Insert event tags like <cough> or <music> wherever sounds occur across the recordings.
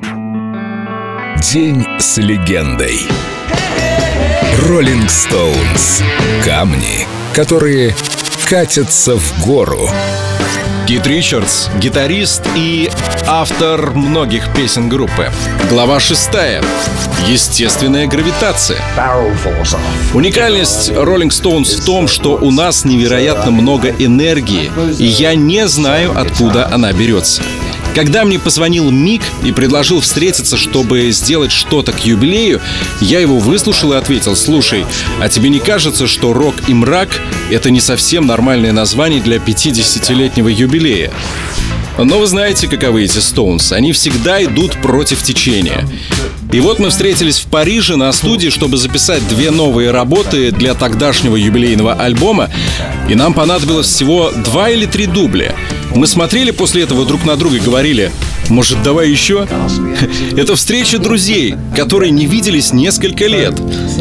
День с легендой. Роллинг Стоунс. Камни, которые катятся в гору. Кит Ричардс — гитарист и автор многих песен группы. Глава шестая. Естественная гравитация. Уникальность Rolling Stones в том, что у нас невероятно много энергии, и я не знаю, откуда она берется. Когда мне позвонил Мик и предложил встретиться, чтобы сделать что-то к юбилею, я его выслушал и ответил, слушай, а тебе не кажется, что рок и мрак — это не совсем нормальное название для 50-летнего юбилея? Но вы знаете, каковы эти Стоунс. Они всегда идут против течения. И вот мы встретились в Париже на студии, чтобы записать две новые работы для тогдашнего юбилейного альбома, и нам понадобилось всего два или три дубля — мы смотрели после этого друг на друга и говорили, может, давай еще? <laughs> Это встреча друзей, которые не виделись несколько лет.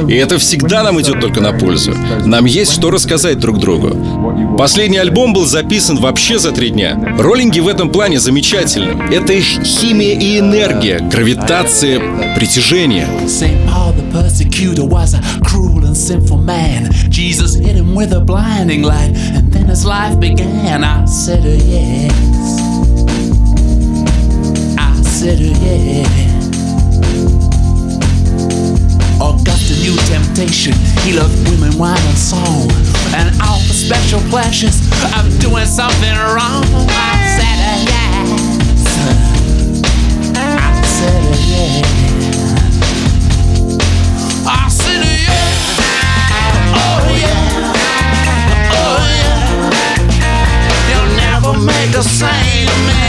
И это всегда нам идет только на пользу. Нам есть что рассказать друг другу. Последний альбом был записан вообще за три дня. Роллинги в этом плане замечательны. Это их химия и энергия, гравитация, притяжение. Jesus hit him with a blinding light, and then his life began. I said, yes. Consider, yeah. August, new temptation. He loved women, wine, and song. And all the special pleasures of doing something wrong. I said, uh, yes. I said, uh, yeah. I said, uh, yeah. Oh, yeah. Oh, yeah. You'll never make a sane man.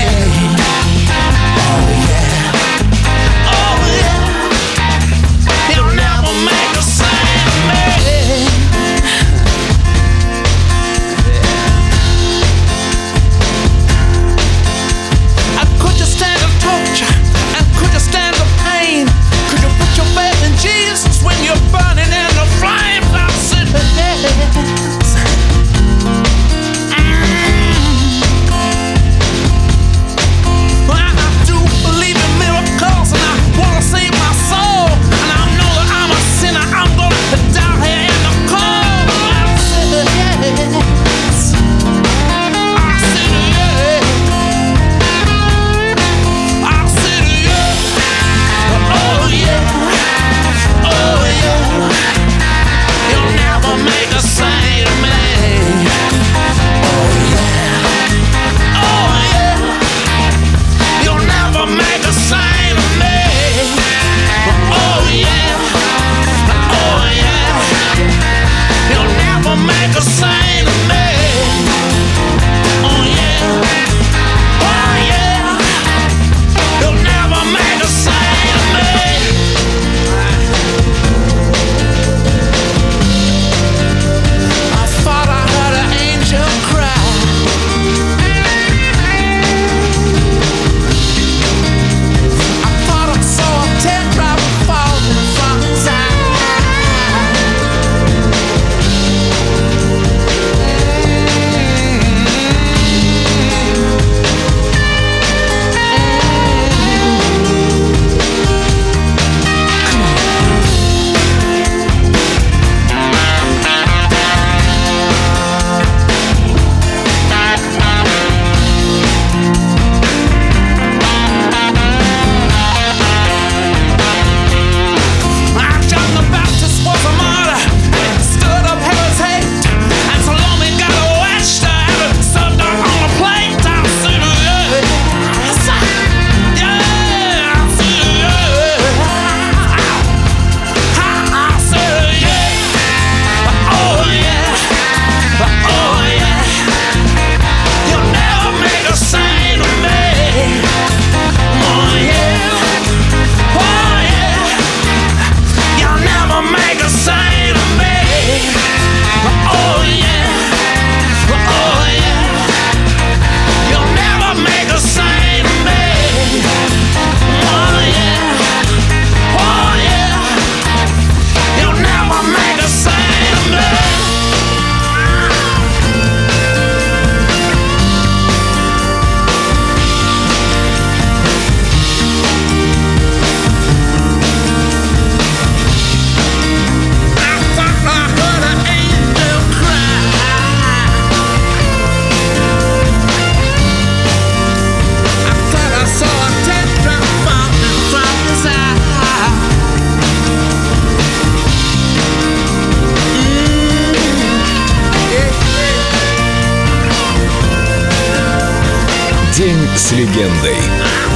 С легендой.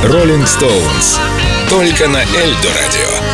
Роллинг Стоунс. Только на Эльдо радио.